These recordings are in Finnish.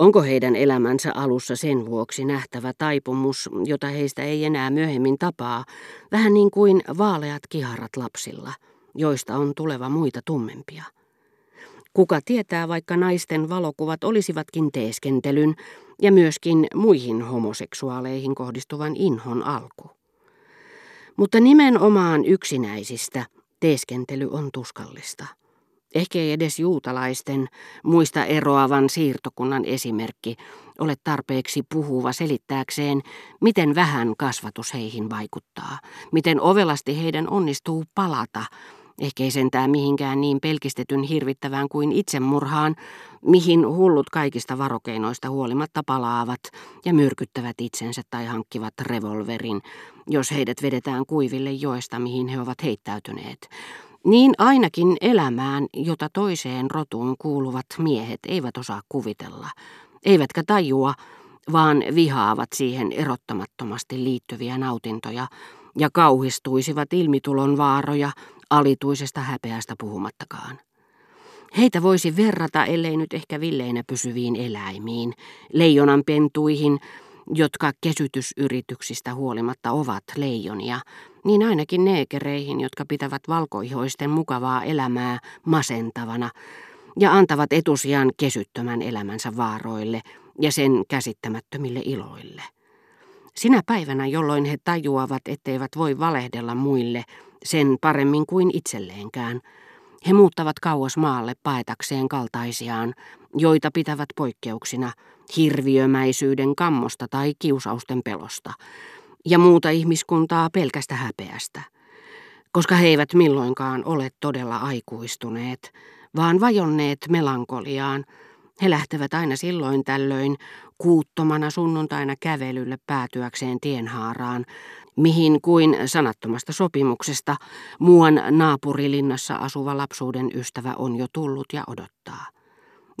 Onko heidän elämänsä alussa sen vuoksi nähtävä taipumus, jota heistä ei enää myöhemmin tapaa, vähän niin kuin vaaleat kiharat lapsilla, joista on tuleva muita tummempia? Kuka tietää, vaikka naisten valokuvat olisivatkin teeskentelyn ja myöskin muihin homoseksuaaleihin kohdistuvan inhon alku. Mutta nimenomaan yksinäisistä teeskentely on tuskallista. Ehkä ei edes juutalaisten muista eroavan siirtokunnan esimerkki ole tarpeeksi puhuva selittääkseen, miten vähän kasvatus heihin vaikuttaa, miten ovelasti heidän onnistuu palata Ehkä ei sentään mihinkään niin pelkistetyn hirvittävään kuin itsemurhaan, mihin hullut kaikista varokeinoista huolimatta palaavat ja myrkyttävät itsensä tai hankkivat revolverin, jos heidät vedetään kuiville joesta, mihin he ovat heittäytyneet. Niin ainakin elämään, jota toiseen rotuun kuuluvat miehet eivät osaa kuvitella, eivätkä tajua, vaan vihaavat siihen erottamattomasti liittyviä nautintoja ja kauhistuisivat ilmitulon vaaroja alituisesta häpeästä puhumattakaan. Heitä voisi verrata, ellei nyt ehkä villeinä pysyviin eläimiin, leijonan pentuihin, jotka kesytysyrityksistä huolimatta ovat leijonia, niin ainakin neekereihin, jotka pitävät valkoihoisten mukavaa elämää masentavana ja antavat etusijan kesyttömän elämänsä vaaroille ja sen käsittämättömille iloille. Sinä päivänä, jolloin he tajuavat, etteivät voi valehdella muille, sen paremmin kuin itselleenkään. He muuttavat kauas maalle paetakseen kaltaisiaan, joita pitävät poikkeuksina hirviömäisyyden kammosta tai kiusausten pelosta, ja muuta ihmiskuntaa pelkästä häpeästä, koska he eivät milloinkaan ole todella aikuistuneet, vaan vajonneet melankoliaan, he lähtevät aina silloin tällöin kuuttomana sunnuntaina kävelylle päätyäkseen tienhaaraan, mihin kuin sanattomasta sopimuksesta muuan naapurilinnassa asuva lapsuuden ystävä on jo tullut ja odottaa.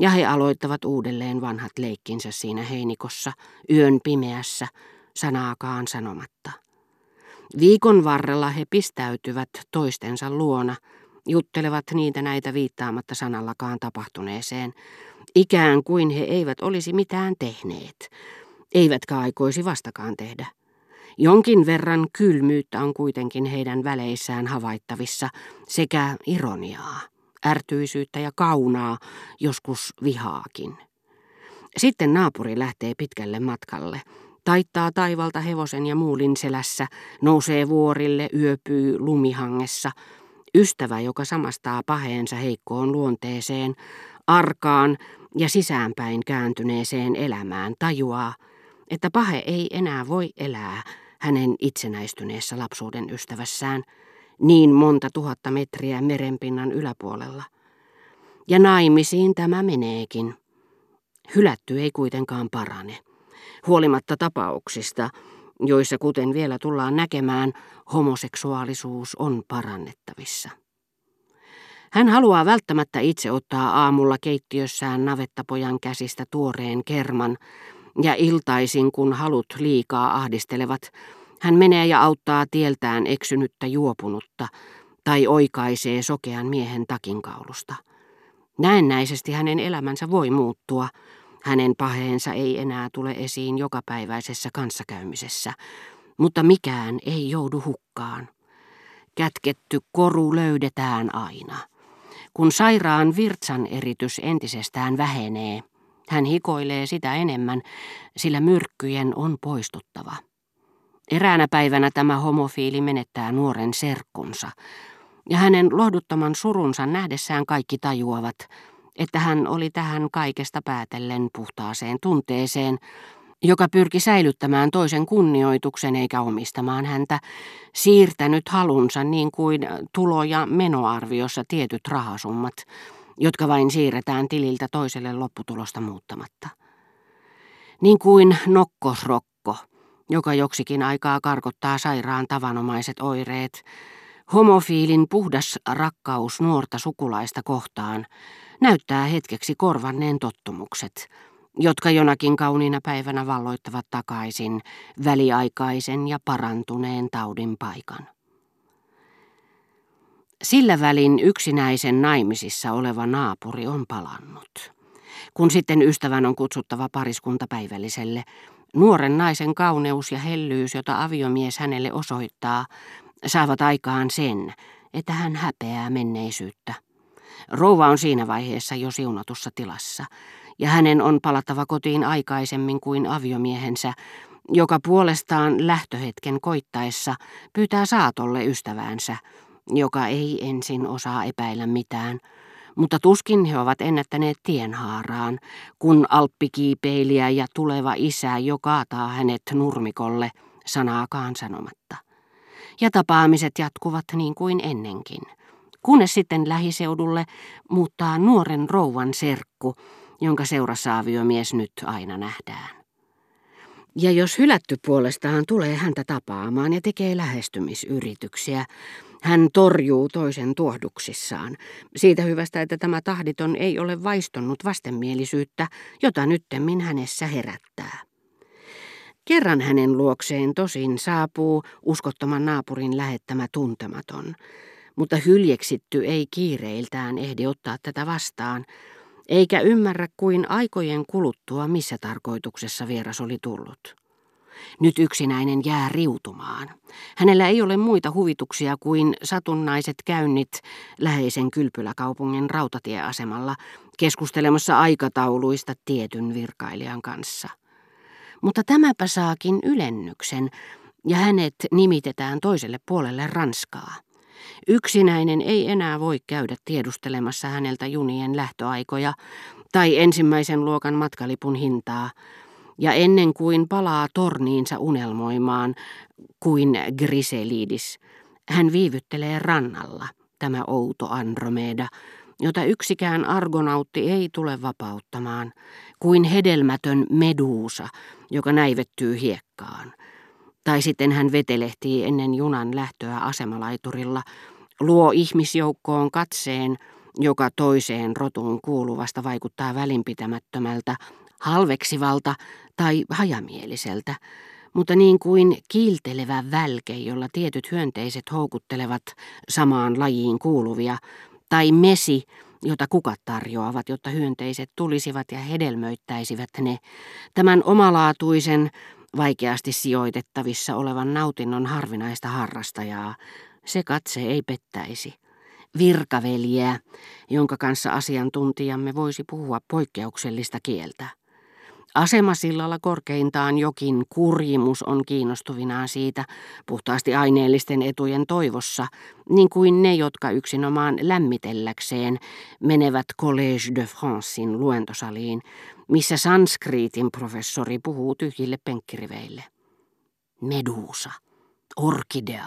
Ja he aloittavat uudelleen vanhat leikkinsä siinä heinikossa, yön pimeässä, sanaakaan sanomatta. Viikon varrella he pistäytyvät toistensa luona, juttelevat niitä näitä viittaamatta sanallakaan tapahtuneeseen, ikään kuin he eivät olisi mitään tehneet, eivätkä aikoisi vastakaan tehdä. Jonkin verran kylmyyttä on kuitenkin heidän väleissään havaittavissa sekä ironiaa, ärtyisyyttä ja kaunaa, joskus vihaakin. Sitten naapuri lähtee pitkälle matkalle, taittaa taivalta hevosen ja muulin selässä, nousee vuorille, yöpyy lumihangessa. Ystävä, joka samastaa paheensa heikkoon luonteeseen, arkaan ja sisäänpäin kääntyneeseen elämään, tajuaa, että pahe ei enää voi elää hänen itsenäistyneessä lapsuuden ystävässään niin monta tuhatta metriä merenpinnan yläpuolella. Ja naimisiin tämä meneekin. Hylätty ei kuitenkaan parane. Huolimatta tapauksista, joissa kuten vielä tullaan näkemään, homoseksuaalisuus on parannettavissa. Hän haluaa välttämättä itse ottaa aamulla keittiössään navettapojan käsistä tuoreen kerman, ja iltaisin, kun halut liikaa ahdistelevat, hän menee ja auttaa tieltään eksynyttä juopunutta tai oikaisee sokean miehen takinkaulusta. Näennäisesti hänen elämänsä voi muuttua. Hänen paheensa ei enää tule esiin jokapäiväisessä kanssakäymisessä, mutta mikään ei joudu hukkaan. Kätketty koru löydetään aina. Kun sairaan virtsan eritys entisestään vähenee, hän hikoilee sitä enemmän, sillä myrkkyjen on poistuttava. Eräänä päivänä tämä homofiili menettää nuoren serkkunsa, ja hänen lohduttoman surunsa nähdessään kaikki tajuavat, että hän oli tähän kaikesta päätellen puhtaaseen tunteeseen, joka pyrki säilyttämään toisen kunnioituksen eikä omistamaan häntä, siirtänyt halunsa niin kuin tulo- ja menoarviossa tietyt rahasummat, jotka vain siirretään tililtä toiselle lopputulosta muuttamatta. Niin kuin nokkosrokko, joka joksikin aikaa karkottaa sairaan tavanomaiset oireet, homofiilin puhdas rakkaus nuorta sukulaista kohtaan näyttää hetkeksi korvanneen tottumukset, jotka jonakin kauniina päivänä valloittavat takaisin väliaikaisen ja parantuneen taudin paikan. Sillä välin yksinäisen naimisissa oleva naapuri on palannut. Kun sitten ystävän on kutsuttava pariskunta päivälliselle, nuoren naisen kauneus ja hellyys, jota aviomies hänelle osoittaa, saavat aikaan sen, että hän häpeää menneisyyttä. Rouva on siinä vaiheessa jo siunatussa tilassa, ja hänen on palattava kotiin aikaisemmin kuin aviomiehensä, joka puolestaan lähtöhetken koittaessa pyytää saatolle ystäväänsä, joka ei ensin osaa epäillä mitään, mutta tuskin he ovat ennättäneet tienhaaraan, kun alppikiipeilijä ja tuleva isä jo kaataa hänet nurmikolle sanaakaan sanomatta. Ja tapaamiset jatkuvat niin kuin ennenkin, kunnes sitten lähiseudulle muuttaa nuoren rouvan serkku, jonka seurassa aviomies nyt aina nähdään. Ja jos hylätty puolestaan tulee häntä tapaamaan ja tekee lähestymisyrityksiä, hän torjuu toisen tuohduksissaan. Siitä hyvästä, että tämä tahditon ei ole vaistonnut vastenmielisyyttä, jota nyttemmin hänessä herättää. Kerran hänen luokseen tosin saapuu uskottoman naapurin lähettämä tuntematon, mutta hyljeksitty ei kiireiltään ehdi ottaa tätä vastaan, eikä ymmärrä kuin aikojen kuluttua, missä tarkoituksessa vieras oli tullut. Nyt yksinäinen jää riutumaan. Hänellä ei ole muita huvituksia kuin satunnaiset käynnit läheisen kylpyläkaupungin rautatieasemalla keskustelemassa aikatauluista tietyn virkailijan kanssa. Mutta tämäpä saakin ylennyksen, ja hänet nimitetään toiselle puolelle Ranskaa. Yksinäinen ei enää voi käydä tiedustelemassa häneltä junien lähtöaikoja tai ensimmäisen luokan matkalipun hintaa, ja ennen kuin palaa torniinsa unelmoimaan kuin Griselidis, hän viivyttelee rannalla, tämä outo Andromeda, jota yksikään argonautti ei tule vapauttamaan, kuin hedelmätön meduusa, joka näivettyy hiekkaan. Tai sitten hän vetelehtii ennen junan lähtöä asemalaiturilla, luo ihmisjoukkoon katseen, joka toiseen rotuun kuuluvasta vaikuttaa välinpitämättömältä, halveksivalta tai hajamieliseltä, mutta niin kuin kiiltelevä välke, jolla tietyt hyönteiset houkuttelevat samaan lajiin kuuluvia, tai mesi, jota kukat tarjoavat, jotta hyönteiset tulisivat ja hedelmöittäisivät ne, tämän omalaatuisen, vaikeasti sijoitettavissa olevan nautinnon harvinaista harrastajaa, se katse ei pettäisi. Virkaveliä, jonka kanssa asiantuntijamme voisi puhua poikkeuksellista kieltä. Asemasillalla korkeintaan jokin kurjimus on kiinnostuvinaan siitä puhtaasti aineellisten etujen toivossa, niin kuin ne, jotka yksinomaan lämmitelläkseen menevät Collège de Francein luentosaliin, missä sanskriitin professori puhuu tyhjille penkkiriveille. Medusa, orkidea,